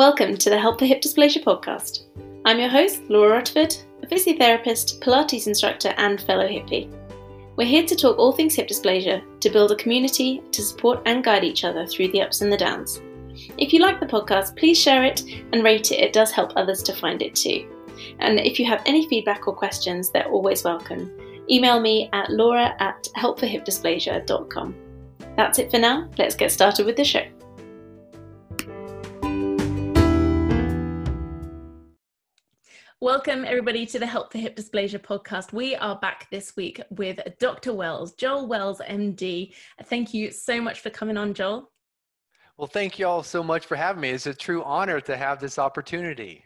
Welcome to the Help for Hip Dysplasia podcast. I'm your host, Laura Rutherford, a physiotherapist, Pilates instructor, and fellow hippie. We're here to talk all things hip dysplasia, to build a community, to support and guide each other through the ups and the downs. If you like the podcast, please share it and rate it, it does help others to find it too. And if you have any feedback or questions, they're always welcome. Email me at laura at helpforhipdysplasia.com. That's it for now, let's get started with the show. Welcome, everybody, to the Help for Hip Dysplasia podcast. We are back this week with Dr. Wells, Joel Wells, MD. Thank you so much for coming on, Joel. Well, thank you all so much for having me. It's a true honor to have this opportunity.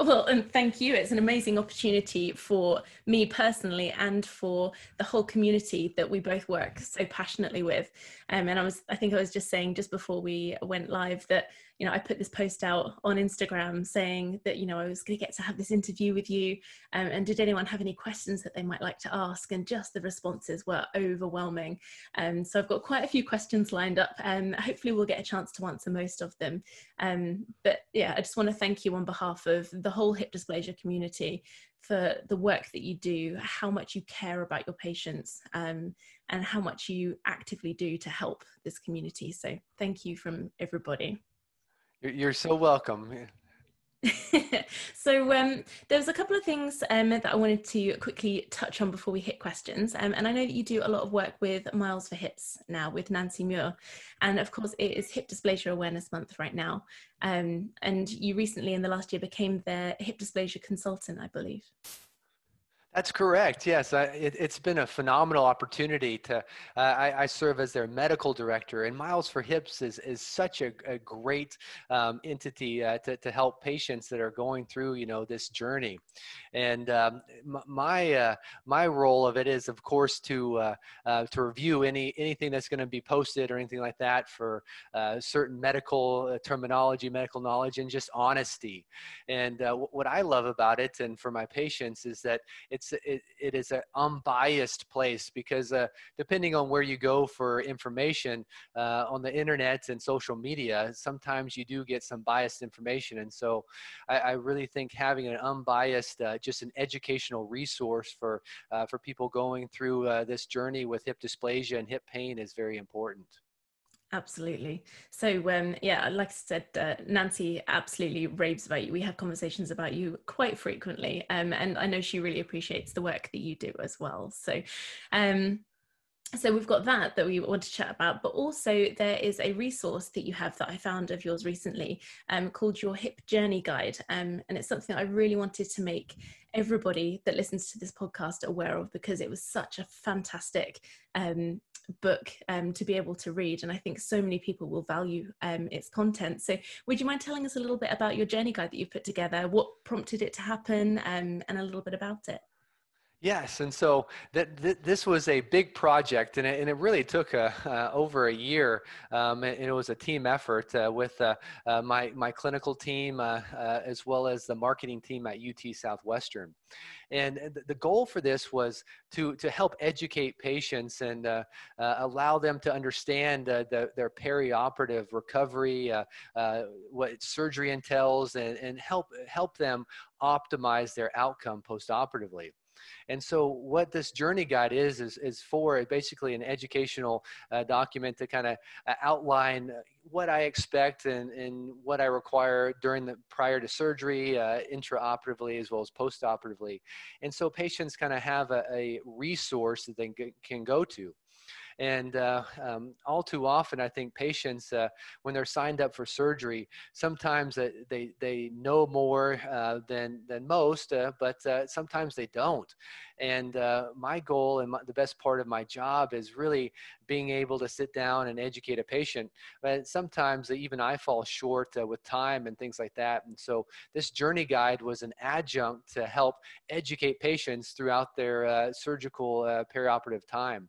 Well, and thank you. It's an amazing opportunity for me personally and for the whole community that we both work so passionately with. Um, and I was, I think I was just saying just before we went live that you know, I put this post out on Instagram saying that, you know, I was going to get to have this interview with you. Um, and did anyone have any questions that they might like to ask? And just the responses were overwhelming. Um, so I've got quite a few questions lined up. and um, hopefully we'll get a chance to answer most of them. Um, but yeah, I just want to thank you on behalf of the whole hip dysplasia community for the work that you do, how much you care about your patients, um, and how much you actively do to help this community. So thank you from everybody. You're so welcome. so um, a couple of things um, that I wanted to quickly touch on before we hit questions. Um, and I know that you do a lot of work with Miles for Hips now with Nancy Muir. And of course, it is Hip Dysplasia Awareness Month right now. Um, and you recently, in the last year, became their hip dysplasia consultant, I believe. That's correct. Yes, I, it, has been a phenomenal opportunity to. Uh, I, I, serve as their medical director, and Miles for Hips is is such a, a great um, entity uh, to to help patients that are going through you know this journey. And um, my uh, my role of it is, of course, to uh, uh, to review any anything that's going to be posted or anything like that for uh, certain medical terminology, medical knowledge, and just honesty. And what I love about it, and for my patients, is that it's it's it, it is an unbiased place because uh, depending on where you go for information uh, on the internet and social media, sometimes you do get some biased information. And so I, I really think having an unbiased, uh, just an educational resource for uh, for people going through uh, this journey with hip dysplasia and hip pain is very important. Absolutely. So, um, yeah, like I said, uh, Nancy absolutely raves about you. We have conversations about you quite frequently, um, and I know she really appreciates the work that you do as well. So, um, so we've got that that we want to chat about but also there is a resource that you have that i found of yours recently um, called your hip journey guide um, and it's something i really wanted to make everybody that listens to this podcast aware of because it was such a fantastic um, book um, to be able to read and i think so many people will value um, its content. So would you mind telling us a little bit about your journey guide that you've put together? What prompted it to happen um, and a little bit about it Yes, and so that th- this was a big project, and it, and it really took a, uh, over a year, um, and, it was a team effort uh, with uh, uh my my clinical team uh, uh, as well as the marketing team at UT Southwestern, and th- the goal for this was to to help educate patients and allow them to understand the, their perioperative recovery, what surgery entails, and, and help help them optimize their outcome postoperatively. And so what this journey guide is, is, is for basically an educational uh, document to kind of uh, outline uh, what I expect and, and what I require during the prior to surgery, uh, intraoperatively as well as postoperatively. And so patients kind of have a, a resource that they can go to. And uh, um, all too often, I think patients, uh, when they're signed up for surgery, sometimes uh, they, they know more uh, than, than most, uh, but sometimes they don't. And my goal and my, the best part of my job is really being able to sit down and educate a patient. But sometimes even I fall short with time and things like that. And so this journey guide was an adjunct to help educate patients throughout their surgical perioperative time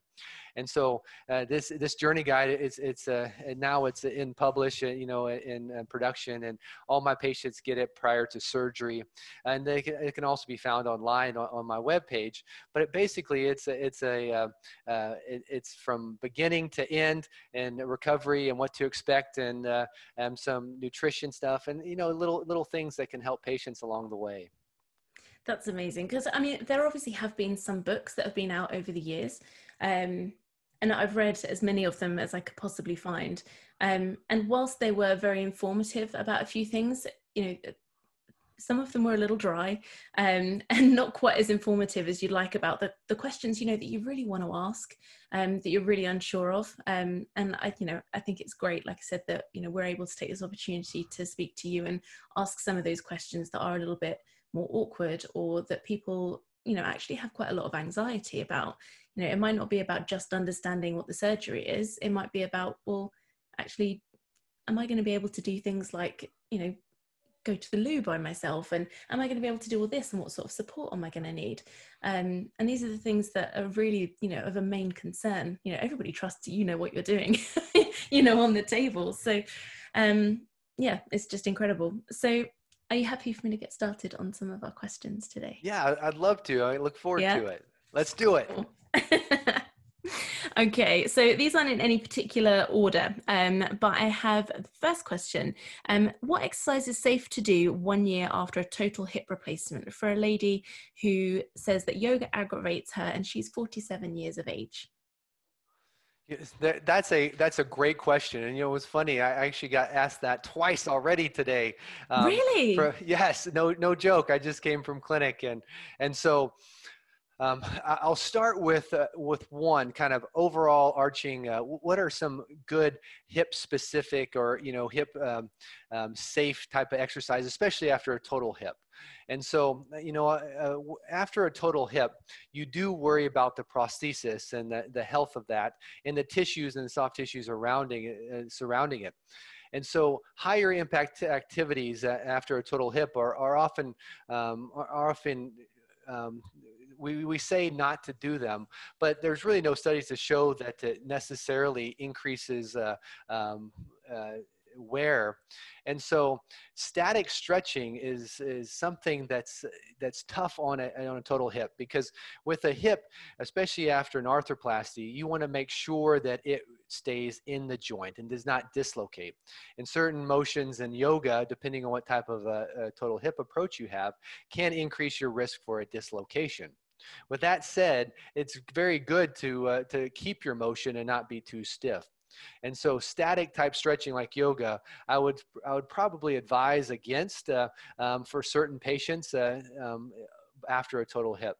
and so uh, this this journey guide it's it's uh, now it's in publish uh, you know in, in, production and all my patients get it prior to surgery and they can, it can also be found online on, on my webpage age. But it basically, it's a, it's a uh, uh, it, it's from beginning to end and recovery and what to expect and uh, and some nutrition stuff and you know little little things that can help patients along the way. That's amazing because I mean there obviously have been some books that have been out over the years. Um, and I've read as many of them as I could possibly find. Um, and whilst they were very informative about a few things, you know, some of them were a little dry um, and not quite as informative as you'd like about the, the questions you know that you really want to ask um, that you're really unsure of um, and i you know i think it's great like i said that you know we're able to take this opportunity to speak to you and ask some of those questions that are a little bit more awkward or that people you know actually have quite a lot of anxiety about. You know it might not be about just understanding what the surgery is. It might be about well actually am i going to be able to do things like you know go to the loo by myself and am i going to be able to do all this and what sort of support am i going to need? Um, and these are the things that are really you know of a main concern. You know everybody trusts you know what you're doing you know on the table. So um, yeah it's just incredible. So are you happy for me to get started on some of our questions today? Yeah i'd love to. I look forward yeah. to it. Let's do it okay, so these aren't in any particular order, um, but I have the first question. Um, what exercise is safe to do one year after a total hip replacement for a lady who says that yoga aggravates her and she's 47 years of age? Yes, that's a that's a great question, and you know it was funny. I actually got asked that twice already today. Um, really? For, yes, no no joke. I just came from clinic, and and so um, I'll start with uh, with one kind of overall arching. Uh, what are some good hip specific or you know hip um, um, safe type of exercise, especially after a total hip? And so uh, you know uh, uh after a total hip, you do worry about the prosthesis and the, the health of that and the tissues and the soft tissues surrounding it, uh, surrounding it. And so higher impact activities after a total hip are, are often um, are often um, we, we say not to do them, but there's really no studies to show that it necessarily increases uh, um, uh, wear. And so static stretching is, is something that's, that's tough on a, on a total hip because with a hip, especially after an arthroplasty, you want to make sure that it stays in the joint and does not dislocate. In certain motions in yoga, depending on what type of a, a total hip approach you have, can increase your risk for a dislocation. With that said, it's very good to, uh, to keep your motion and not be too stiff. And so static type stretching like yoga, I would, I would probably advise against uh, um, for certain patients uh, um, after a total hip.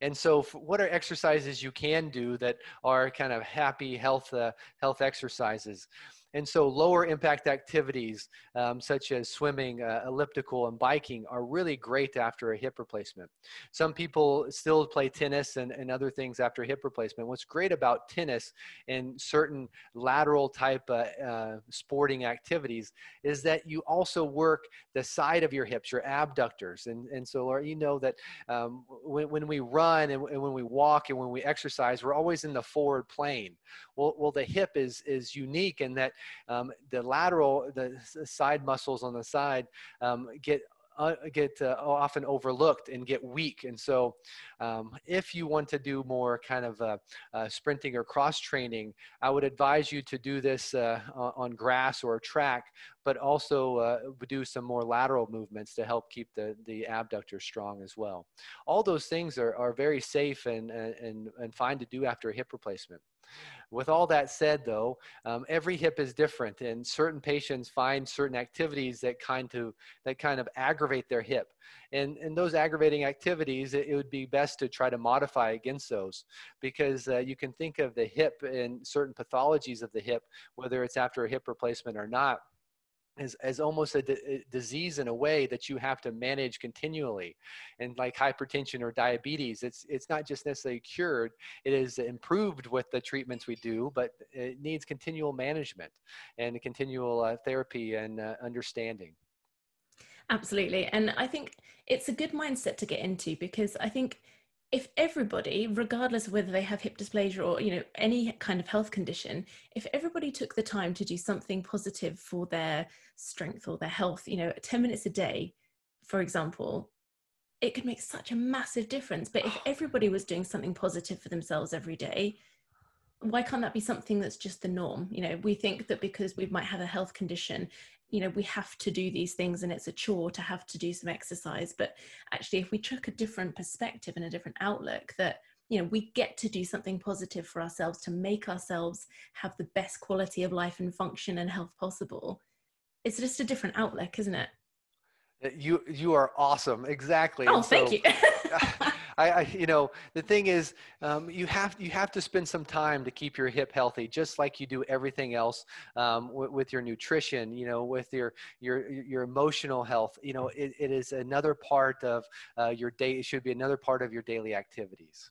And so, what are exercises you can do that are kind of happy health uh, health exercises? And so lower impact activities um, such as swimming, uh, elliptical, and biking are really great after a hip replacement. Some people still play tennis and, and other things after hip replacement. What's great about tennis and certain lateral type uh, uh, sporting activities is that you also work the side of your hips, your abductors. And, and so Laura, you know that um, when, when we run and, and when we walk and when we exercise, we're always in the forward plane. Well, well the hip is, is unique in that um, the lateral, the side muscles on the side um, get uh, get uh, often overlooked and get weak. And so, um, if you want to do more kind of uh, uh sprinting or cross training, I would advise you to do this uh, on grass or track, but also uh, do some more lateral movements to help keep the, the abductor strong as well. All those things are, are very safe and, and, and fine to do after a hip replacement. With all that said, though, um, every hip is different, and certain patients find certain activities that kind of that kind of aggravate their hip. And and those aggravating activities, it, it would be best to try to modify against those, because uh, you can think of the hip and certain pathologies of the hip, whether it's after a hip replacement or not as, as almost a, disease in a way that you have to manage continually. And like hypertension or diabetes it's it's not just necessarily cured it is improved with the treatments we do but it needs continual management and continual uh, therapy and uh, understanding. Absolutely. And i think it's a good mindset to get into because i think if everybody regardless of whether they have hip dysplasia or you know any kind of health condition if everybody took the time to do something positive for their strength or their health you know 10 minutes a day for example it could make such a massive difference. But if everybody was doing something positive for themselves every day, why can't that be something that's just the norm? You know, we think that because we might have a health condition, you know, we have to do these things and it's a chore to have to do some exercise. But actually, if we took a different perspective and a different outlook, that you know we get to do something positive for ourselves to make ourselves have the best quality of life and function and health possible it's just a different outlook isn't it? You you are awesome. Exactly. Oh thank you I, I, you know the thing is um, you have you have to spend some time to keep your hip healthy just like you do everything else um, w- with your nutrition you know with your your your emotional health. You know it, it is another part of uh, your day it should be another part of your daily activities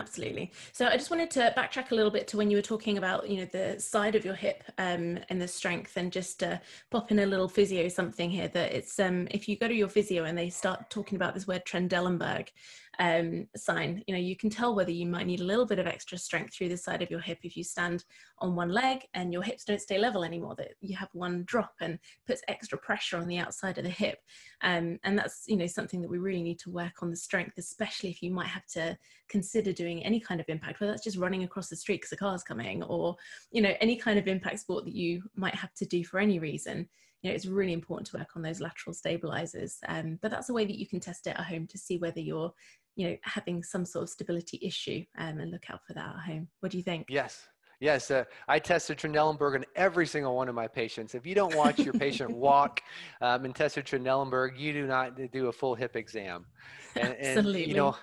Absolutely. So I just wanted to backtrack a little bit to when you were talking about, you know, the side of your hip um, and the strength, and just uh, pop in a little physio something here. That it's um, if you go to your physio and they start talking about this word Trendelenburg, um, sign. You know, you can tell whether you might need a little bit of extra strength through the side of your hip if you stand on one leg and your hips don't stay level anymore, that you have one drop and puts extra pressure on the outside of the hip. Um, and that's, you know, something that we really need to work on the strength, especially if you might have to consider doing any kind of impact, whether that's just running across the street because a car's coming or, you know, any kind of impact sport that you might have to do for any reason you know, it's really important to work on those lateral stabilizers. Um, but that's a way that you can test it at home to see whether you're you know having some sort of stability issue um, and look out for that at home what do you think yes Yes, uh, I tested Trendelenburg on every single one of my patients. If you don't watch your patient walk um, and tested Trendelenburg, you do not do a full hip exam. And, and Absolutely. you know,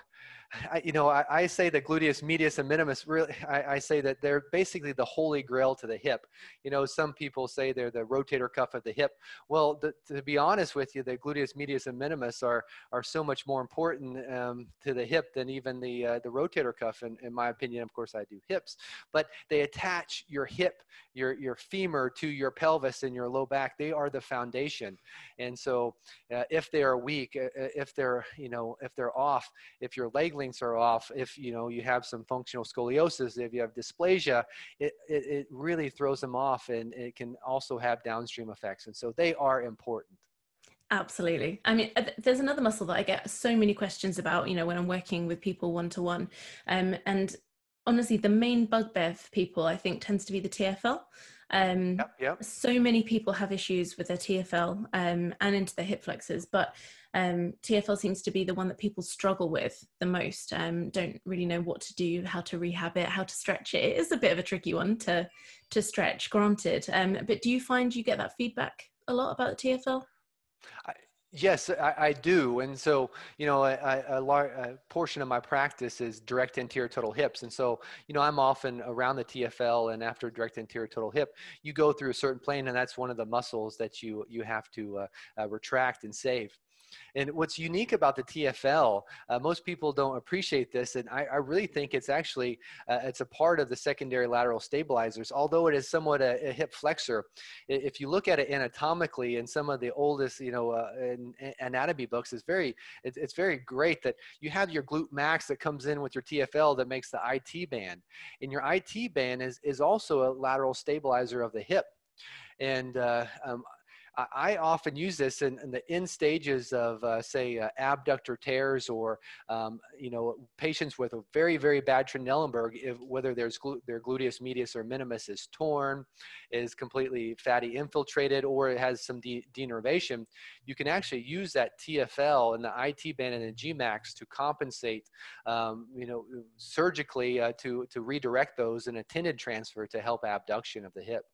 I, you know, I, I, say the gluteus medius and minimus. Really, I, I, say that they're basically the holy grail to the hip. You know, some people say they're the rotator cuff of the hip. Well, to be honest with you, the gluteus medius and minimus are are so much more important um, to the hip than even the uh, the rotator cuff. In, in my opinion, of course, I do hips, but they attach your hip, your your femur to your pelvis and your low back. They are the foundation. And so, uh, if they are weak, uh, if they're you know if they're off, if your leg are off, if you know you have some functional scoliosis, if you have dysplasia, it, it, it really throws them off and it can also have downstream effects. And so they are important. Absolutely. I mean, uh, there's another muscle that I get so many questions about, you know, when I'm working with people one to one. And honestly, the main bugbear for people, I think, tends to be the TFL. Um, yep, yep. So many people have issues with their TFL um, and into their hip flexors, but um, TFL seems to be the one that people struggle with the most. Um, don't really know what to do, how to rehab it, how to stretch it. It is a bit of a tricky one to to stretch, granted. Um, but do you find you get that feedback a lot about the TFL? I, Yes, I, I, do. And so, you know, a, a, large portion of my practice is direct anterior total hips. And so, you know, I'm often around the TFL and after direct anterior total hip, you go through a certain plane and that's one of the muscles that you, you have to uh, uh, retract and save. And what's unique about the TFL, uh, most people don't appreciate this, and I, I really think it's actually uh, it's a part of the secondary lateral stabilizers. Although it is somewhat a, a, hip flexor, if you look at it anatomically in some of the oldest, you know, uh, in, in anatomy books, it's very it, it's very great that you have your glute max that comes in with your TFL that makes the IT band, and your IT band is is also a lateral stabilizer of the hip. And uh, um, I often use this in, in the end stages of, uh, say, uh, abductor tears or, um, you know, patients with a very, very bad Trendelenburg, if, whether there's glu- their gluteus medius or minimus is torn, is completely fatty infiltrated, or it has some de- denervation, you can actually use that TFL and the IT band and the GMAX to compensate, um, you know, surgically uh, to, to redirect those in a tendon transfer to help abduction of the hip.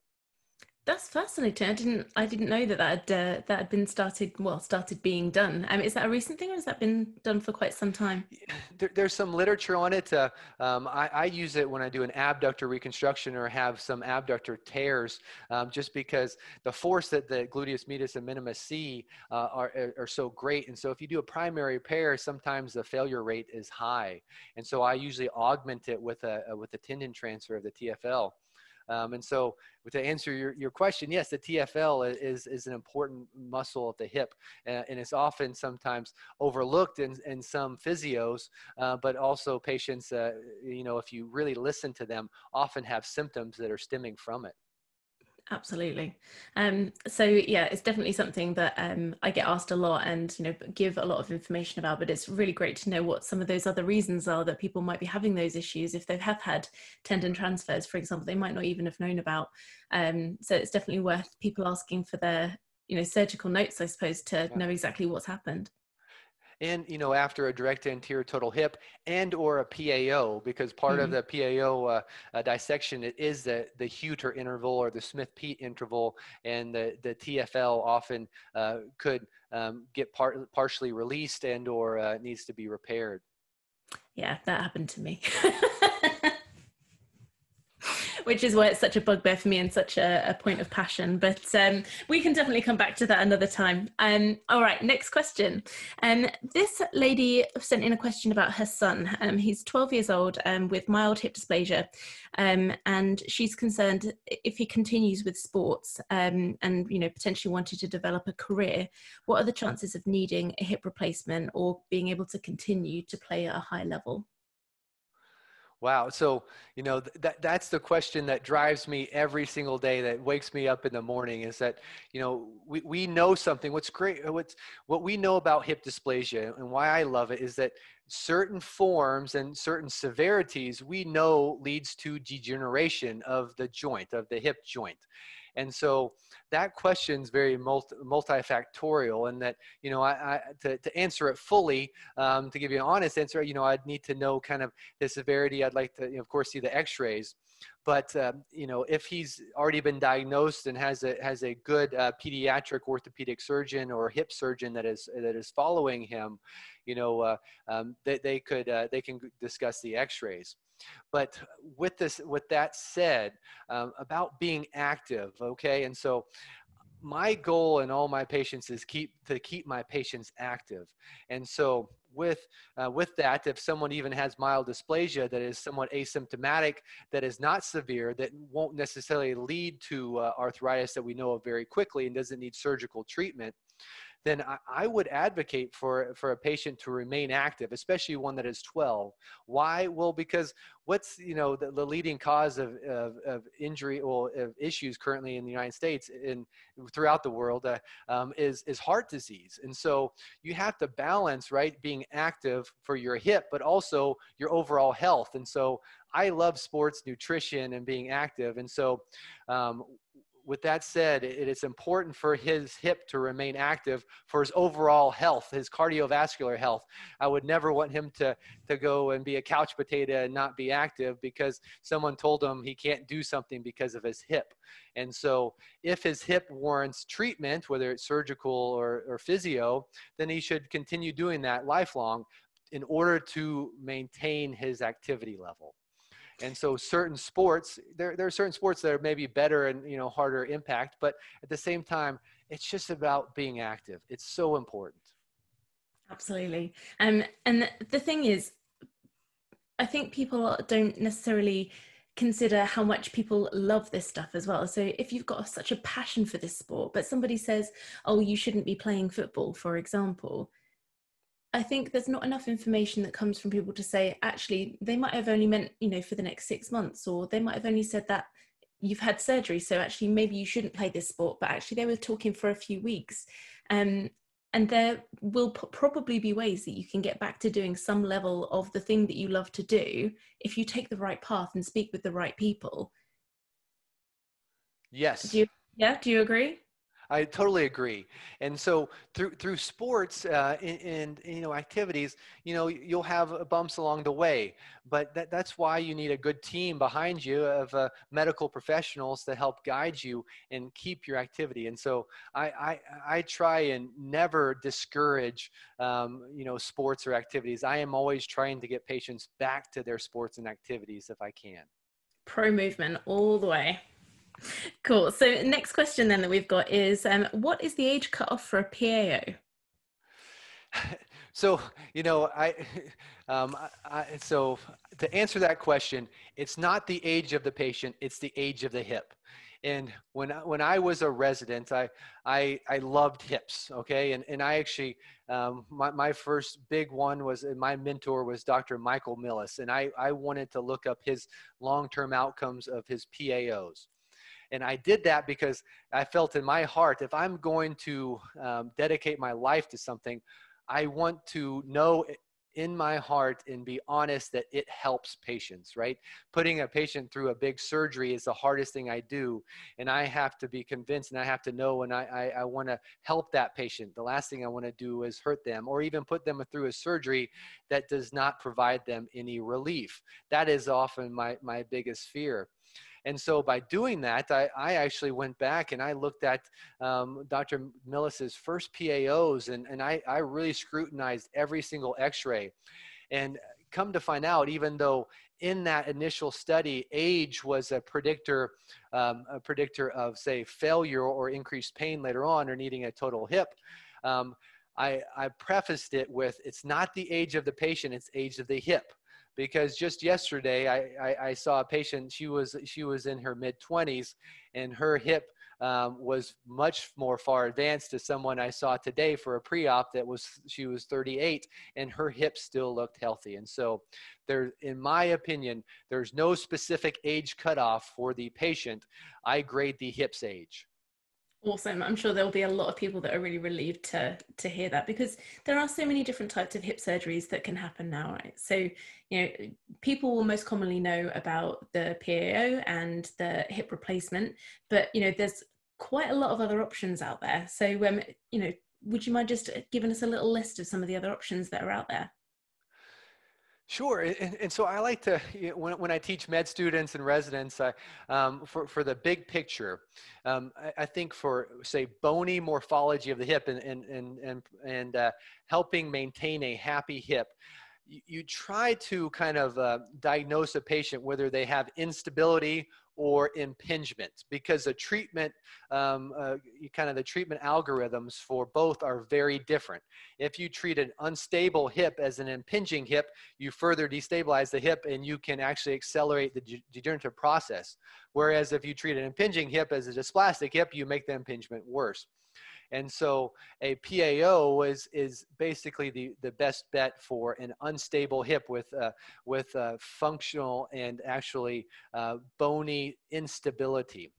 That's fascinating. I didn't I didn't know that that had, uh, that had been started well started being done. Um, is that a recent thing or has that been done for quite some time? There, there's some literature on it. Uh, um, I, I, use it when I do an abductor reconstruction or have some abductor tears, um, just because the force that the gluteus medius and minimus see uh, are, are so great. And so if you do a primary repair, sometimes the failure rate is high. And so I usually augment it with a with a tendon transfer of the TFL. Um, and so to answer your, your question, yes, the TFL is, is an important muscle of the hip uh, and it's often sometimes overlooked in, in some physios, uh, but also patients, uh, you know, if you really listen to them, often have symptoms that are stemming from it. Absolutely. Um, so yeah, it's definitely something that um, I get asked a lot and you know give a lot of information about. But it's really great to know what some of those other reasons are that people might be having those issues if they have had tendon transfers, for example, they might not even have known about. Um, so it's definitely worth people asking for their you know surgical notes, I suppose, to yeah. know exactly what's happened and you know after a direct anterior total hip and or a PAO because part mm-hmm. of the PAO uh, uh, dissection it is the the Hueter interval or the Smith Peat interval and the the TFL often uh, could um, get part, partially released and or uh, needs to be repaired. Yeah, that happened to me. which is why it's such a bugbear for me and such a, a point of passion. But um, we can definitely come back to that another time. Um, all right, next question. Um, this lady sent in a question about her son. Um, he's 12 years old um, with mild hip dysplasia, um, and she's concerned if he continues with sports um, and you know potentially wanted to develop a career, what are the chances of needing a hip replacement or being able to continue to play at a high level? Wow. So, you know, that that's the question that drives me every single day that wakes me up in the morning is that, you know, we, we know something. What's great, uh, what's what we know about hip dysplasia and why I love it is that certain forms and certain severities we know leads to degeneration of the joint, of the hip joint. And so that question is very multi, multifactorial and that, you know, I, I to, to answer it fully, um, to give you an honest answer, you know, I'd need to know kind of the severity. I'd like to, you know, of course, see the x-rays. But um, you know, if he's already been diagnosed and has a has a good uh, pediatric orthopedic surgeon or hip surgeon that is that is following him, you know, uh, um, they, they could uh, they can discuss the X-rays. But with this, with that said, um, about being active, okay, and so my goal in all my patients is keep to keep my patients active, and so with uh, with that if someone even has mild dysplasia that is somewhat asymptomatic that is not severe that won't necessarily lead to uh, arthritis that we know of very quickly and doesn't need surgical treatment then I, I, would advocate for, for a patient to remain active, especially one that is 12. Why? Well, because what's, you know, the, the leading cause of, of, of, injury or of issues currently in the United States and throughout the world uh, um, is, is heart disease. And so you have to balance, right, being active for your hip, but also your overall health. And so I love sports, nutrition, and being active. And so um, with that said, it is important for his hip to remain active for his overall health, his cardiovascular health. I would never want him to, to go and be a couch potato and not be active because someone told him he can't do something because of his hip. And so, if his hip warrants treatment, whether it's surgical or, or physio, then he should continue doing that lifelong in order to maintain his activity level. And so certain sports, there, there are certain sports that are maybe better and, you know, harder impact, but at the same time, it's just about being active. It's so important. Absolutely. Um, and the thing is, I think people don't necessarily consider how much people love this stuff as well. So if you've got such a passion for this sport, but somebody says, oh, you shouldn't be playing football, for example, I think there's not enough information that comes from people to say, actually, they might have only meant, you know, for the next six months, or they might have only said that you've had surgery, so actually maybe you shouldn't play this sport, but actually they were talking for a few weeks. Um, and there will p- probably be ways that you can get back to doing some level of the thing that you love to do if you take the right path and speak with the right people. Yes. Do you, yeah, do you agree? I totally agree. And so through through sports uh, and, and, you know activities, you know you'll have bumps along the way, but that, that's why you need a good team behind you of uh, medical professionals to help guide you and keep your activity. And so I I, I try and never discourage um, you know sports or activities. I am always trying to get patients back to their sports and activities if I can. Pro movement all the way. Cool. So next question then that we've got is, um, what is the age cutoff for a PAO? So you know, I, um, I, so to answer that question, it's not the age of the patient; it's the age of the hip. And when when I was a resident, I I, I loved hips. Okay, and and I actually um, my my first big one was my mentor was Dr. Michael Millis, and I I wanted to look up his long term outcomes of his PAOs. And I did that because I felt in my heart, if I'm going to um, dedicate my life to something, I want to know in my heart and be honest that it helps patients, right? Putting a patient through a big surgery is the hardest thing I do. And I have to be convinced and I have to know when I, I, I want to help that patient. The last thing I want to do is hurt them or even put them through a surgery that does not provide them any relief. That is often my, my biggest fear. And so by doing that, I, I actually went back and I looked at um, Dr. Millis's first PAOs and, and I, I really scrutinized every single x-ray. And come to find out, even though in that initial study, age was a predictor, um, a predictor of say failure or increased pain later on or needing a total hip. Um, I, I prefaced it with it's not the age of the patient, it's age of the hip because just yesterday I, I, I, saw a patient she was she was in her mid 20s and her hip um, was much more far advanced to someone I saw today for a pre-op that was she was 38 and her hip still looked healthy. And so there in my opinion there's no specific age cutoff for the patient. I grade the hips age Awesome. I'm sure there'll be a lot of people that are really relieved to to hear that because there are so many different types of hip surgeries that can happen now, right? So, you know, people will most commonly know about the PAO and the hip replacement, but you know, there's quite a lot of other options out there. So, um, you know, would you mind just giving us a little list of some of the other options that are out there? Sure, and, and, so I like to you know, when, when I teach med students and residents, I, um, for for the big picture, um, I, I, think for say bony morphology of the hip and and and and, and uh, helping maintain a happy hip, you, you try to kind of uh, diagnose a patient whether they have instability or impingement because the treatment um, uh, kind of the treatment algorithms for both are very different. If you treat an unstable hip as an impinging hip you further destabilize the hip and you can actually accelerate the degenerative process. Whereas if you treat an impinging hip as a dysplastic hip you make the impingement worse and so a PAO is, is basically the, the best bet for an unstable hip with, uh, with uh, functional and actually uh, bony instability.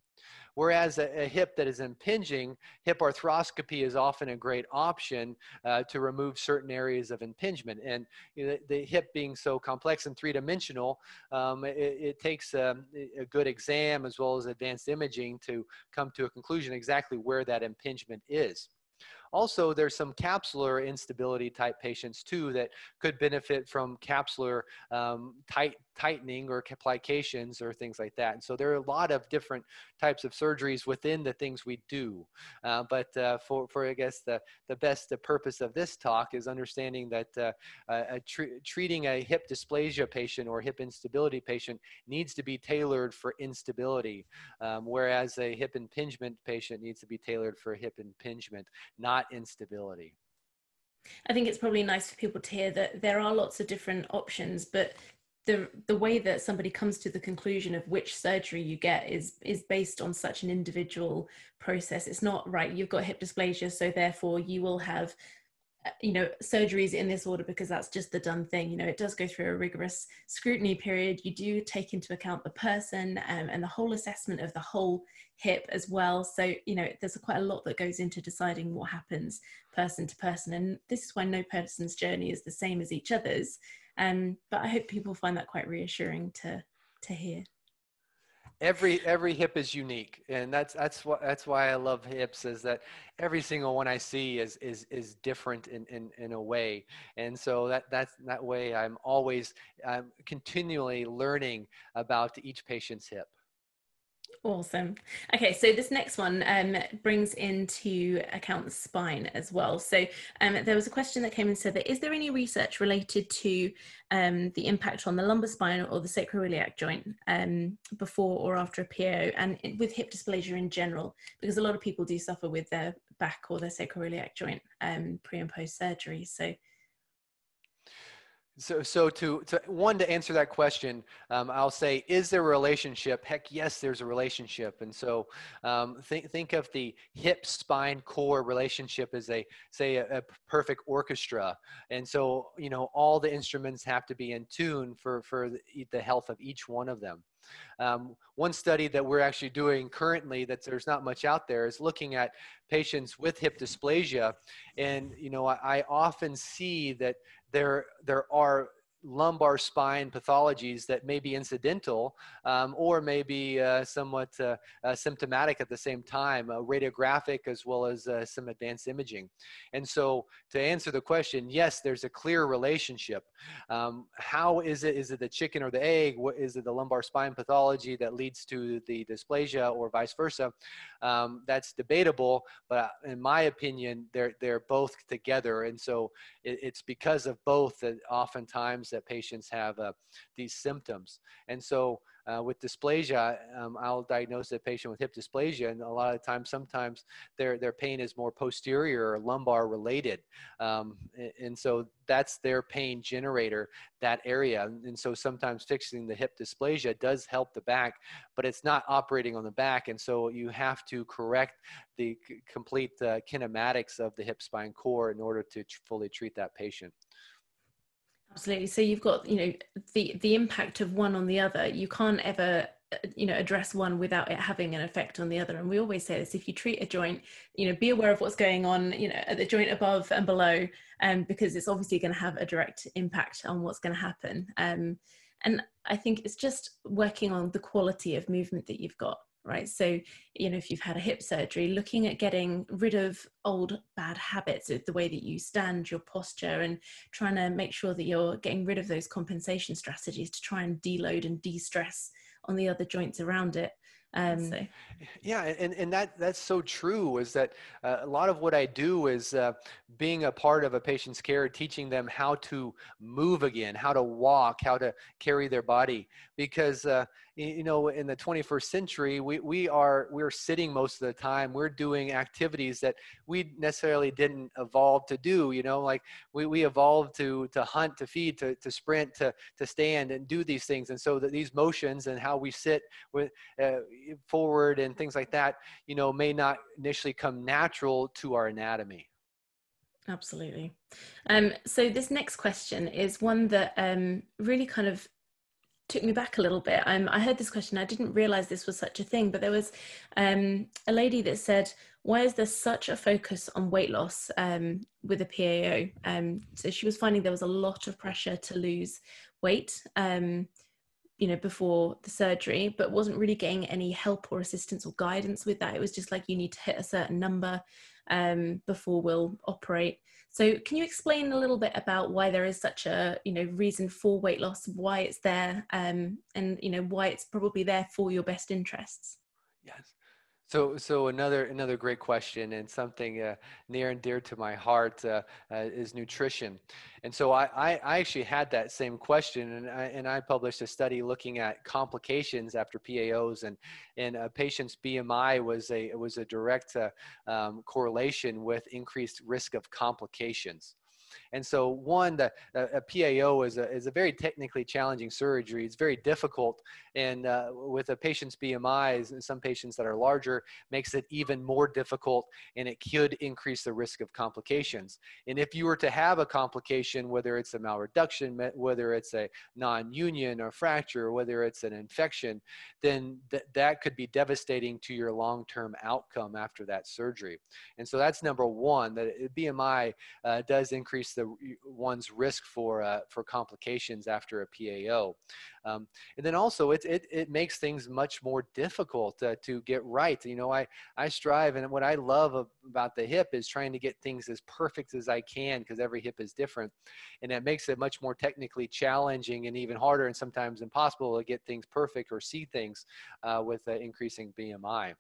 Whereas a, a, hip that is impinging, hip arthroscopy is often a great option uh, to remove certain areas of impingement. And you know, the, the, hip being so complex and three-dimensional, um, it, it, takes um, a good exam as well as advanced imaging to come to a conclusion exactly where that impingement is. Also, there's some capsular instability type patients too that could benefit from capsular um, tight, tightening or plications or things like that. And so there are a lot of different types of surgeries within the things we do. Uh, but uh, for, for, I guess, the, the best the purpose of this talk is understanding that uh, a tr- treating a hip dysplasia patient or hip instability patient needs to be tailored for instability, um, whereas a hip impingement patient needs to be tailored for hip impingement, not instability. I think it's probably nice for people to hear that there are lots of different options, but the the way that somebody comes to the conclusion of which surgery you get is is based on such an individual process. It's not right. You've got hip dysplasia, so therefore you will have you know surgeries in this order because that's just the done thing you know it does go through a rigorous scrutiny period. You do take into account the person um, and the whole assessment of the whole hip as well. So you know there's quite a lot that goes into deciding what happens person to person and this is why no person's journey is the same as each other's. Um, but i hope people find that quite reassuring to to hear every every hip is unique and that's that's what that's why i love hips is that every single one i see is is is different in in, in a way. And so that that's that way i'm always i'm continually learning about each patient's hip Awesome. Okay, so this next one um, brings into account the spine as well. So um, there was a question that came and said that is there any research related to um, the impact on the lumbar spine or the sacroiliac joint um, before or after a PO and with hip dysplasia in general? Because a lot of people do suffer with their back or their sacroiliac joint um, pre and post surgery. So so, so to, to one to answer that question, um, I'll say, is there a relationship? Heck, yes, there's a relationship. And so, um, think think of the hip spine core relationship as a say a, a, perfect orchestra. And so, you know, all the instruments have to be in tune for for the, the health of each one of them. Um, one study that we're actually doing currently that there's not much out there is looking at patients with hip dysplasia. And, you know, I, I often see that there, there are lumbar spine pathologies that may be incidental um, or may be uh, somewhat uh, uh, symptomatic at the same time, uh, radiographic as well as uh, some advanced imaging. And so to answer the question, yes, there's a clear relationship. Um, how is it? Is it the chicken or the egg? What, is it the lumbar spine pathology that leads to the dysplasia or vice versa? Um, that's debatable, but in my opinion, they're, they're both together. And so it, it's because of both that oftentimes that patients have uh, these symptoms. And so uh, with dysplasia, um, I'll diagnose a patient with hip dysplasia, and a lot of times, sometimes their their pain is more posterior or lumbar related, um, and so that's their pain generator, that area. And so sometimes fixing the hip dysplasia does help the back, but it's not operating on the back, and so you have to correct the c- complete uh, kinematics of the hip spine core in order to tr- fully treat that patient. Absolutely. So you've got, you know, the the impact of one on the other. You can't ever uh, you know address one without it having an effect on the other and we always say this if you treat a joint you know be aware of what's going on you know at the joint above and below um, because it's obviously going to have a direct impact on what's going to happen um, and i think it's just working on the quality of movement that you've got right? So you know if you've had a hip surgery looking at getting rid of old bad habits the way that you stand your posture and trying to make sure that you're getting rid of those compensation strategies to try and deload and de-stress on the other joints around it um, so. Yeah, and, and that that's so true. Is that uh, a lot of what I do is uh, being a part of a patient's care, teaching them how to move again, how to walk, how to carry their body. Because uh, you know, in the 21st century, we we are we're sitting most of the time. We're doing activities that we necessarily didn't evolve to do. You know, like we, we evolved to to hunt, to feed, to to sprint, to to stand and do these things. And so that these motions and how we sit with uh, forward and things like that, you know, may not initially come natural to our anatomy. Absolutely. Um, so this next question is one that um, really kind of took me back a little bit. Um, I heard this question. I didn't realize this was such a thing, but there was um, a lady that said, "Why is there such a focus on weight loss um, with a PAO?" Um, so she was finding there was a lot of pressure to lose weight. Um, you know before the surgery but wasn't really getting any help or assistance or guidance with that. It was just like you need to hit a certain number um, before we'll operate. So can you explain a little bit about why there is such a you know reason for weight loss why it's there um, and you know why it's probably there for your best interests? Yes so, so another another great question and something uh, near and dear to my heart uh, uh, is nutrition. And so I, I, I, actually had that same question, and I, and I published a study looking at complications after PAOs, and and a patient's BMI was a was a direct uh, um, correlation with increased risk of complications. And so, one, the, a PAO is a, is a very technically challenging surgery. It's very difficult, and uh, with a patient's BMIs, and some patients that are larger, makes it even more difficult, and it could increase the risk of complications. And if you were to have a complication, whether it's a malreduction, whether it's a non-union or fracture, whether it's an infection, then th- that could be devastating to your long-term outcome after that surgery. And so that's number one. That BMI uh, does increase the the one's risk for uh, for complications after a PAO. Um, and then also it, it, it makes things much more difficult uh, to get right. You know, I, I strive and what I love about the hip is trying to get things as perfect as I can because every hip is different. And that makes it much more technically challenging and even harder and sometimes impossible to get things perfect or see things uh, with uh, increasing BMI.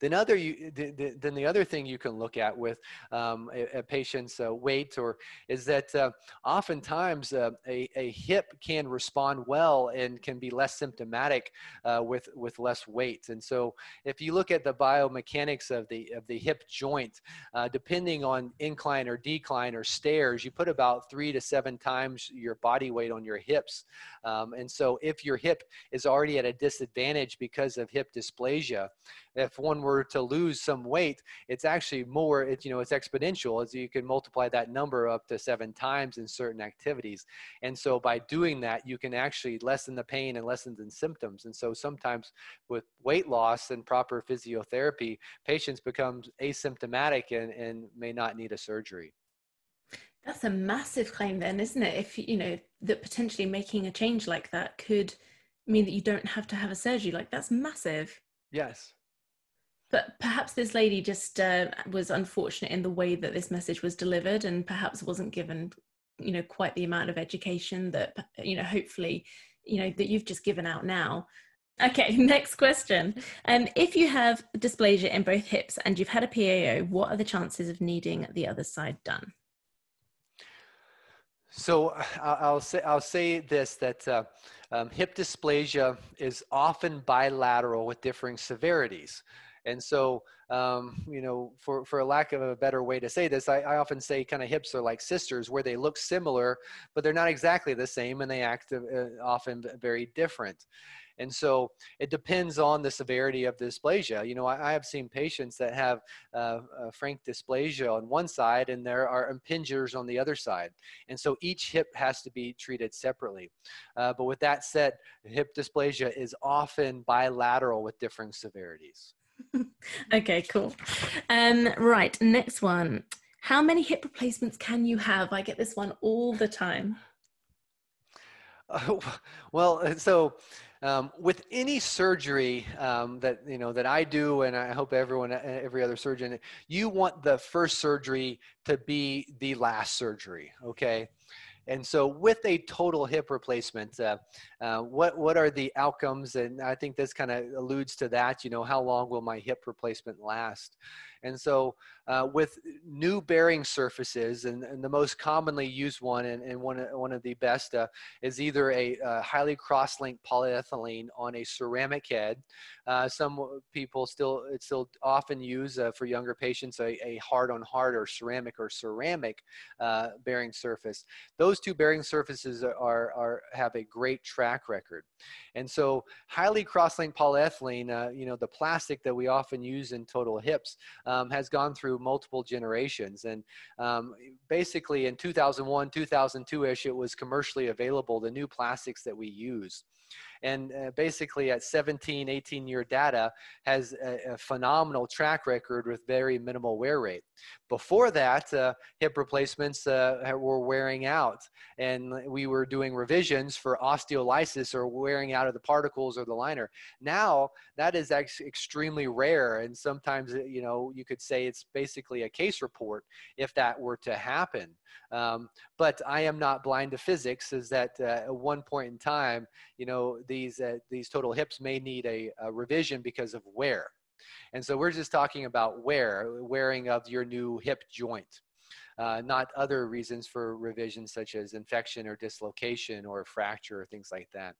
Then other you, the, then the other thing you can look at with um, a, a, patient's uh, weight or is that uh, oftentimes uh, a, a hip can respond well and can be less symptomatic uh, with with less weight. And so if you look at the biomechanics of the of the hip joint, uh, depending on incline or decline or stairs, you put about three to seven times your body weight on your hips. Um, and so if your hip is already at a disadvantage because of hip dysplasia, if one someone were to lose some weight, it's actually more, it's, you know, it's exponential as you can multiply that number up to seven times in certain activities. And so by doing that, you can actually lessen the pain and lessen the symptoms. And so sometimes with weight loss and proper physiotherapy, patients become asymptomatic and, and may not need a surgery. That's a massive claim then, isn't it? If you know that potentially making a change like that could mean that you don't have to have a surgery, like that's massive. Yes. But perhaps this lady just uh, was unfortunate in the way that this message was delivered, and perhaps wasn't given, you know, quite the amount of education that you know, hopefully, you know, that you've just given out now. Okay, next question. Um, if you have dysplasia in both hips and you've had a PAO, what are the chances of needing the other side done? So I'll say I'll say this that uh, um, hip dysplasia is often bilateral with differing severities, and so um, you know, for for a lack of a better way to say this, I, I often say kind of hips are like sisters, where they look similar, but they're not exactly the same, and they act uh, often very different. And so it depends on the severity of dysplasia. You know, I, I have seen patients that have uh, uh, frank dysplasia on one side and there are impingers on the other side. And so each hip has to be treated separately. Uh, but with that said, hip dysplasia is often bilateral with differing severities. Okay, cool. Um, right, next one. How many hip replacements can you have? I get this one all the time. Uh, well, so um, with any surgery um, that you know that I do, and I hope everyone, and every other surgeon, you want the first surgery to be the last surgery. Okay, and so, with a total hip replacement, uh, uh, what what are the outcomes? And I think this kind of alludes to that. You know, how long will my hip replacement last? And so, uh, with new bearing surfaces, and, and, the most commonly used one, and, and one, one of the best, uh, is either a uh, highly cross-linked polyethylene on a ceramic head. Uh, some people still, it's still often use uh, for younger patients a, a hard-on-hard or ceramic or ceramic uh, bearing surface. Those two bearing surfaces are, are have a great track record. And so, highly cross-linked polyethylene, you know, the plastic that we often use in total hips, um, has gone through multiple generations. And um, basically in 2001, 2002-ish, it was commercially available, the new plastics that we use and uh, basically at 17 18 year data has a, a, phenomenal track record with very minimal wear rate. Before that uh, hip replacements uh, were wearing out and we were doing revisions for osteolysis or wearing out of the particles or the liner. Now that is actually extremely rare and sometimes uh, you know you could say it's basically a case report if that were to happen. Um, but i am not blind to physics is that uh, at one point in time you know these uh, these total hips may need a, a, revision because of wear. And so we're just talking about wear, wearing of your new hip joint. Uh, not other reasons for revision such as infection or dislocation or fracture or things like that.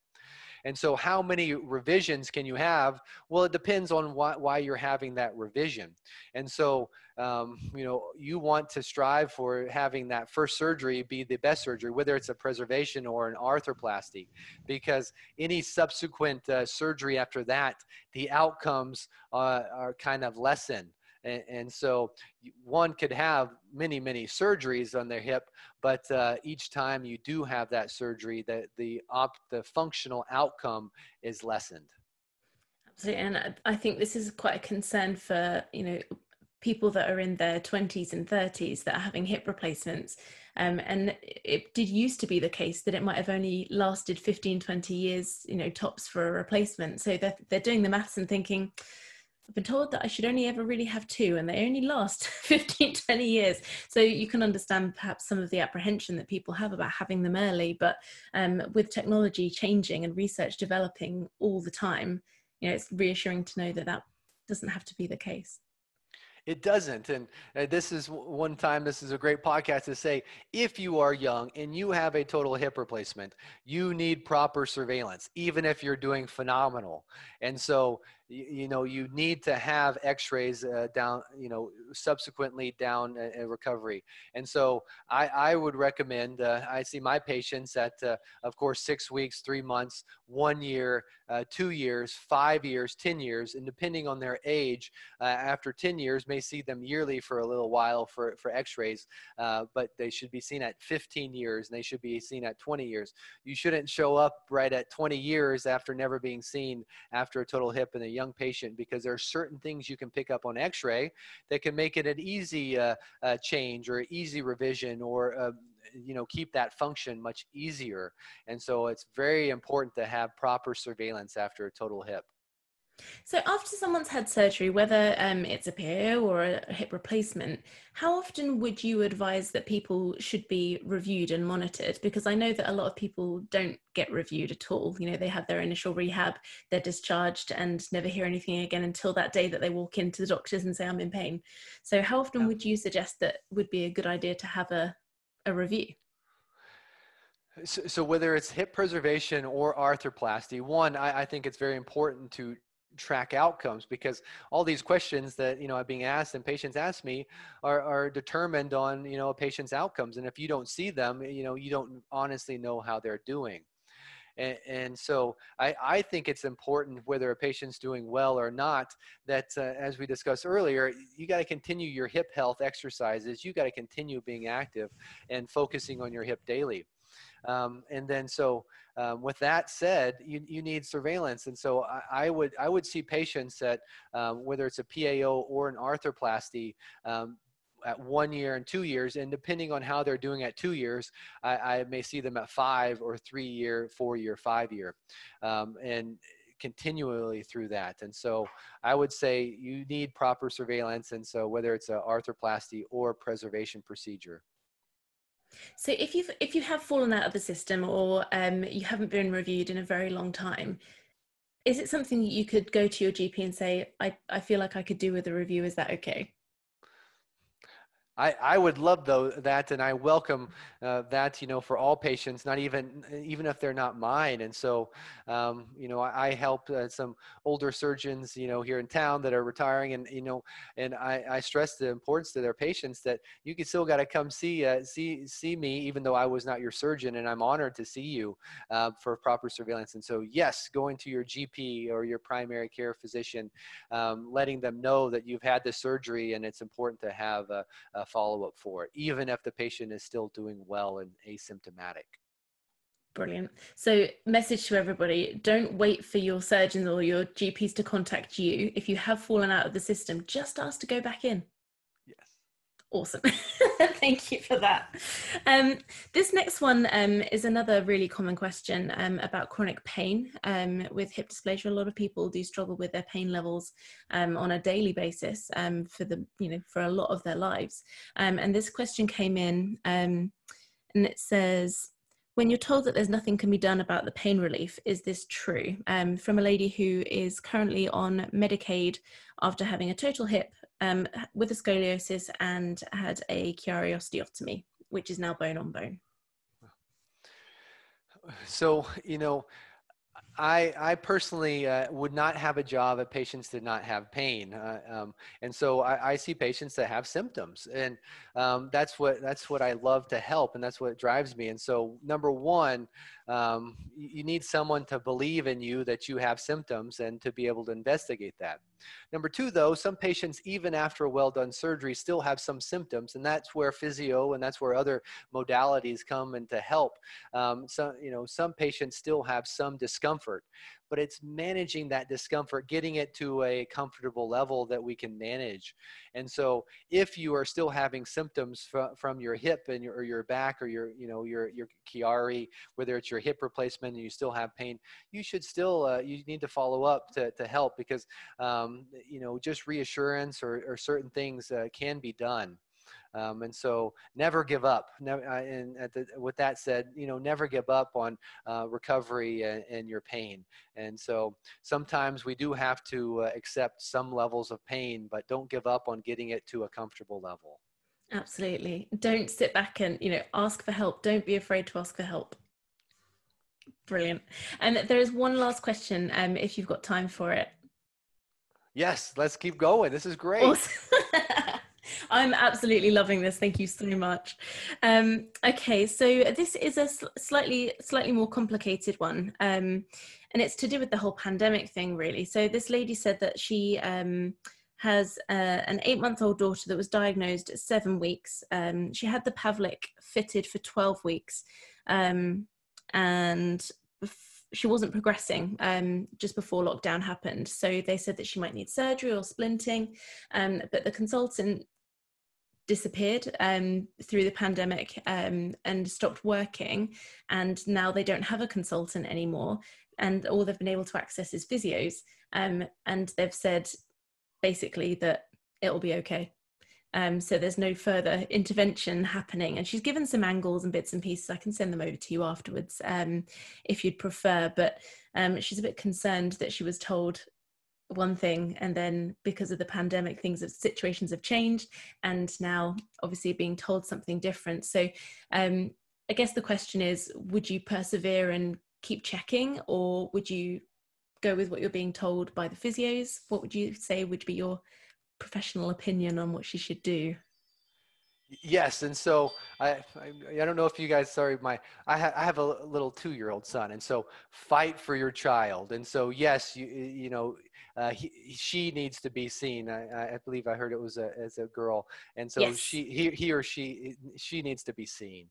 And so, how many revisions can you have? Well, it depends on why, why you're having that revision. And so, um, you know, you want to strive for having that first surgery be the best surgery, whether it's a preservation or an arthroplasty, because any subsequent uh, surgery after that, the outcomes uh, are kind of lessened. And, and, so one could have many, many surgeries on their hip, but uh, each time you do have that surgery, the, the, op, the functional outcome is lessened. Absolutely. And I think this is quite a concern for, you know, people that are in their 20s and 30s that are having hip replacements. Um, and it did used to be the case that it might have only lasted 15, 20 years, you know, tops for a replacement. So they're, they're doing the maths and thinking, I've been told that I should only ever really have two and they only last 15, 20 years. So you can understand perhaps some of the apprehension that people have about having them early. But um, with technology changing and research developing all the time, you know, it's reassuring to know that that doesn't have to be the case. It doesn't. And this is one time, this is a great podcast to say if you are young and you have a total hip replacement, you need proper surveillance, even if you're doing phenomenal. And so you, you know you need to have x-rays uh, down you know subsequently down a, recovery. And so i, I would recommend uh, i see my patients at uh, of course six weeks three months one year uh, two years five years ten years and depending on their age uh, after 10 years may see them yearly for a little while for, for x-rays uh, but they should be seen at 15 years and they should be seen at 20 years. You shouldn't show up right at 20 years after never being seen after a total hip in a young patient because there are certain things you can pick up on x-ray that can make it an easy uh, uh, change or easy revision or uh, you know keep that function much easier and so it's very important to have proper surveillance after a total hip so, after someone's had surgery, whether um, it's a PAO or a hip replacement, how often would you advise that people should be reviewed and monitored? Because I know that a lot of people don't get reviewed at all. You know, they have their initial rehab, they're discharged, and never hear anything again until that day that they walk into the doctors and say, I'm in pain. So, how often yeah. would you suggest that would be a good idea to have a, a review? So, so, whether it's hip preservation or arthroplasty, one, I, I, think it's very important to track outcomes because all these questions that you know are being asked and patients ask me are, are determined on you know a patient's outcomes and if you don't see them you know you don't honestly know how they're doing and, and so I, I think it's important whether a patient's doing well or not that uh, as we discussed earlier you got to continue your hip health exercises you got to continue being active and focusing on your hip daily um, and then so um, with that said, you, you need surveillance. And so I, I would I would see patients that um, whether it's a PAO or an arthroplasty um, at one year and two years, and depending on how they're doing at two years, I, I may see them at five or three year, four year, five year, um, and continually through that. And so I would say you need proper surveillance. And so whether it's an arthroplasty or preservation procedure. So if you've if you have fallen out of the system or um, you haven't been reviewed in a very long time, is it something you could go to your GP and say, I, I feel like I could do with a review, is that okay? I, I would love though that and I welcome uh, that you know for all patients not even even if they're not mine. And so um, you know I, I help uh, some older surgeons you know here in town that are retiring and you know and I, I stress the importance to their patients that you can still got to come see uh, see see me even though I was not your surgeon and I'm honored to see you uh, for proper surveillance. And so yes going to your GP or your primary care physician um, letting them know that you've had the surgery and it's important to have a, a follow up for, even if the patient is still doing well and asymptomatic. Brilliant. So, message to everybody don't wait for your surgeons or your GPs to contact you. If you have fallen out of the system, just ask to go back in. Awesome. Thank you for that. Um, this next one um, is another really common question um, about chronic pain. Um, with hip dysplasia, a lot of people do struggle with their pain levels um, on a daily basis um, for the you know for a lot of their lives. and this question came in, and it says, when you're told that there's nothing can be done about the pain relief, is this true? Um, from a lady who is currently on Medicaid after having a total hip um, with a scoliosis and had a Chiari which is now bone on bone. So, you know, I, I personally uh, would not have a job if patients did not have pain, uh, um, and so I, I, see patients that have symptoms, and um, that's what that's what I love to help, and that's what drives me. And so, number one, um, you need someone to believe in you that you have symptoms and to be able to investigate that. Number two, though, some patients, even after a well done surgery, still have some symptoms, and that's where physio and that's where other modalities come in to help. Um, so, you know, some patients still have some discomfort but it's managing that discomfort, getting it to a comfortable level that we can manage. And so if you are still having symptoms fr- from your hip and your, or your back or your, you know, your, your Chiari, whether it's your hip replacement and you still have pain, you should still, uh, you need to follow up to, to help because, um, you know, just reassurance or, or certain things uh, can be done. Um, and so never give up. Never, uh, and the, with that said, you know, never give up on uh, recovery and, and, your pain. And so sometimes we do have to uh, accept some levels of pain, but don't give up on getting it to a comfortable level. Absolutely. Don't sit back and, you know, ask for help. Don't be afraid to ask for help. Brilliant. And there is one last question, um, if you've got time for it. Yes, let's keep going. This is great. Awesome. I'm absolutely loving this. Thank you so much. Um, okay, so this is a sl- slightly slightly more complicated one, um, and it's to do with the whole pandemic thing, really. So this lady said that she um, has uh, an eight-month-old daughter that was diagnosed at seven weeks. Um, she had the Pavlik fitted for 12 weeks, um, and she wasn't progressing um, just before lockdown happened. So they said that she might need surgery or splinting. Um, but the consultant disappeared um, through the pandemic um, and stopped working. And now they don't have a consultant anymore. And all they've been able to access is physios. Um, and they've said basically that it'll be okay. Um, so there's no further intervention happening. And she's given some angles and bits and pieces. I can send them over to you afterwards um, if you'd prefer. But um, she's a bit concerned that she was told one thing and then because of the pandemic things have situations have changed and now obviously being told something different. So um, i guess the question is would you persevere and keep checking or would you go with what you're being told by the physios? What would you say would be your professional opinion on what she should do? Yes, and so I, I, I don't know if you guys sorry my I, ha, I have a little two year old son, and so fight for your child, and so yes, you you know uh, he, she needs to be seen. I, I believe I heard it was a, as a girl, and so yes. she he, he or she she needs to be seen,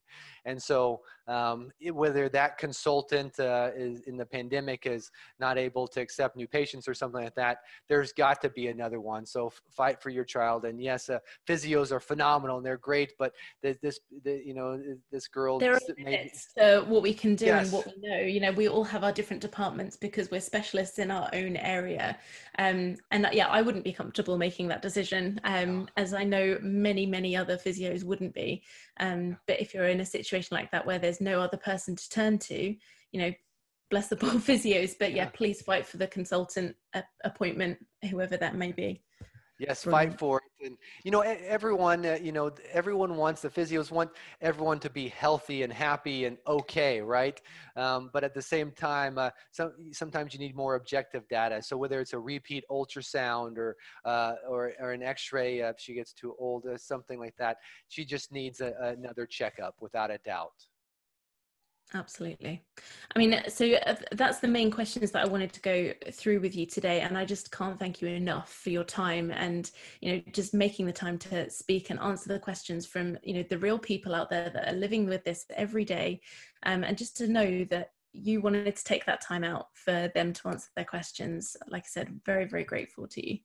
and so um, it, whether that consultant uh, is in the pandemic is not able to accept new patients or something like that, there's got to be another one. So f- fight for your child, and yes, uh, physios are phenomenal and they're great, but this the, you know this girl. There are maybe, to what we can do yes. and what we know. You know, we all have our different departments because we're specialists in our own area um, and that, yeah, I wouldn't be comfortable making that decision, um, as I know many, many other physios wouldn't be. Um, but if you're in a situation like that where there's no other person to turn to, you know, bless the poor physios. But yeah, please fight for the consultant appointment, whoever that may be. Yes, fight for it. And you know, everyone, uh, you know, everyone wants the physios want everyone to be healthy and happy and okay, right? Um, but at the same time, uh, some, sometimes you need more objective data. So whether it's a repeat ultrasound or uh, or, or an X-ray if she gets too old, uh, something like that, she just needs a, another checkup without a doubt. Absolutely. I mean, so uh, that's the main questions that I wanted to go through with you today. And I just can't thank you enough for your time and, you know, just making the time to speak and answer the questions from, you know, the real people out there that are living with this every day. Um, and just to know that you wanted to take that time out for them to answer their questions. Like I said, very, very grateful to you.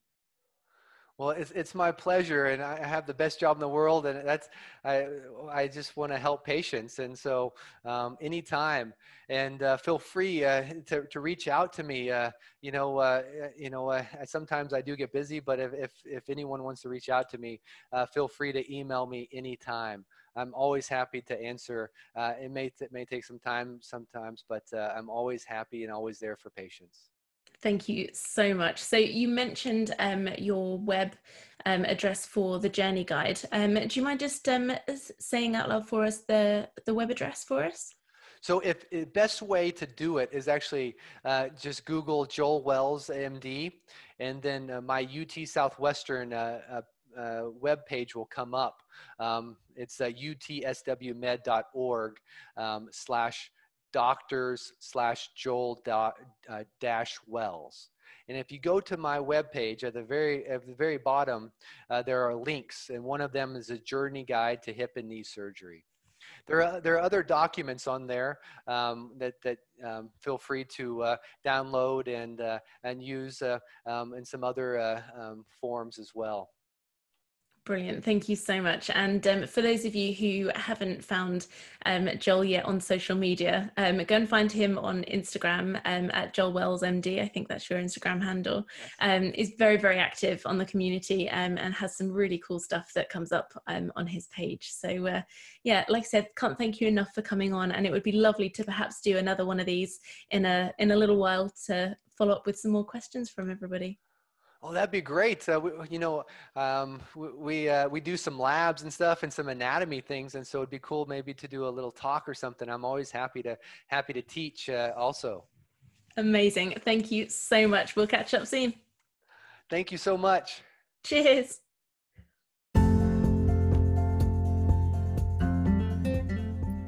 Well, it's, it's my pleasure, and I have the best job in the world, and that's I I just want to help patients, and so um, anytime, and uh, feel free uh, to to reach out to me. Uh, you know, uh, you know, uh, sometimes I do get busy, but if if, if anyone wants to reach out to me, uh, feel free to email me anytime. I'm always happy to answer. it may it may take some time sometimes, but I'm always happy and always there for patients. Thank you so much. So you mentioned um, your web um, address for the journey guide. Um, do you mind just um, saying out loud for us the, the web address for us? So if the best way to do it is actually uh, just Google Joel Wells MD, and then uh, my UT Southwestern uh, uh, uh, web page will come up. Um, it's uh, utswmed.org um, slash doctors slash Joel uh, dash Wells. And if you go to my webpage at the very at the very bottom, uh, there are links, and one of them is a journey guide to hip and knee surgery. There are, there are other documents on there um, that, that um, feel free to uh, download and, uh, and use uh, um, in some other uh, um, forms as well. Brilliant. Thank you so much. And um, for those of you who haven't found um, Joel yet on social media, um, go and find him on Instagram um, at Joel Wells MD. I think that's your Instagram handle. Um, is very, very active on the community um, and has some really cool stuff that comes up on his page. So, uh, yeah, like I said, can't thank you enough for coming on. And it would be lovely to perhaps do another one of these in a in a little while to follow up with some more questions from everybody. Oh, that'd be great. Uh, we, you know, um, we we, uh, we do some labs and stuff and some anatomy things, and so it'd be cool maybe to do a little talk or something. I'm always happy to happy to teach uh, also. Amazing. Thank you so much. We'll catch up soon. Thank you so much. Cheers.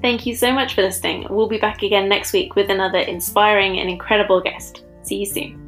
Thank you so much for listening. We'll be back again next week with another inspiring and incredible guest. See you soon.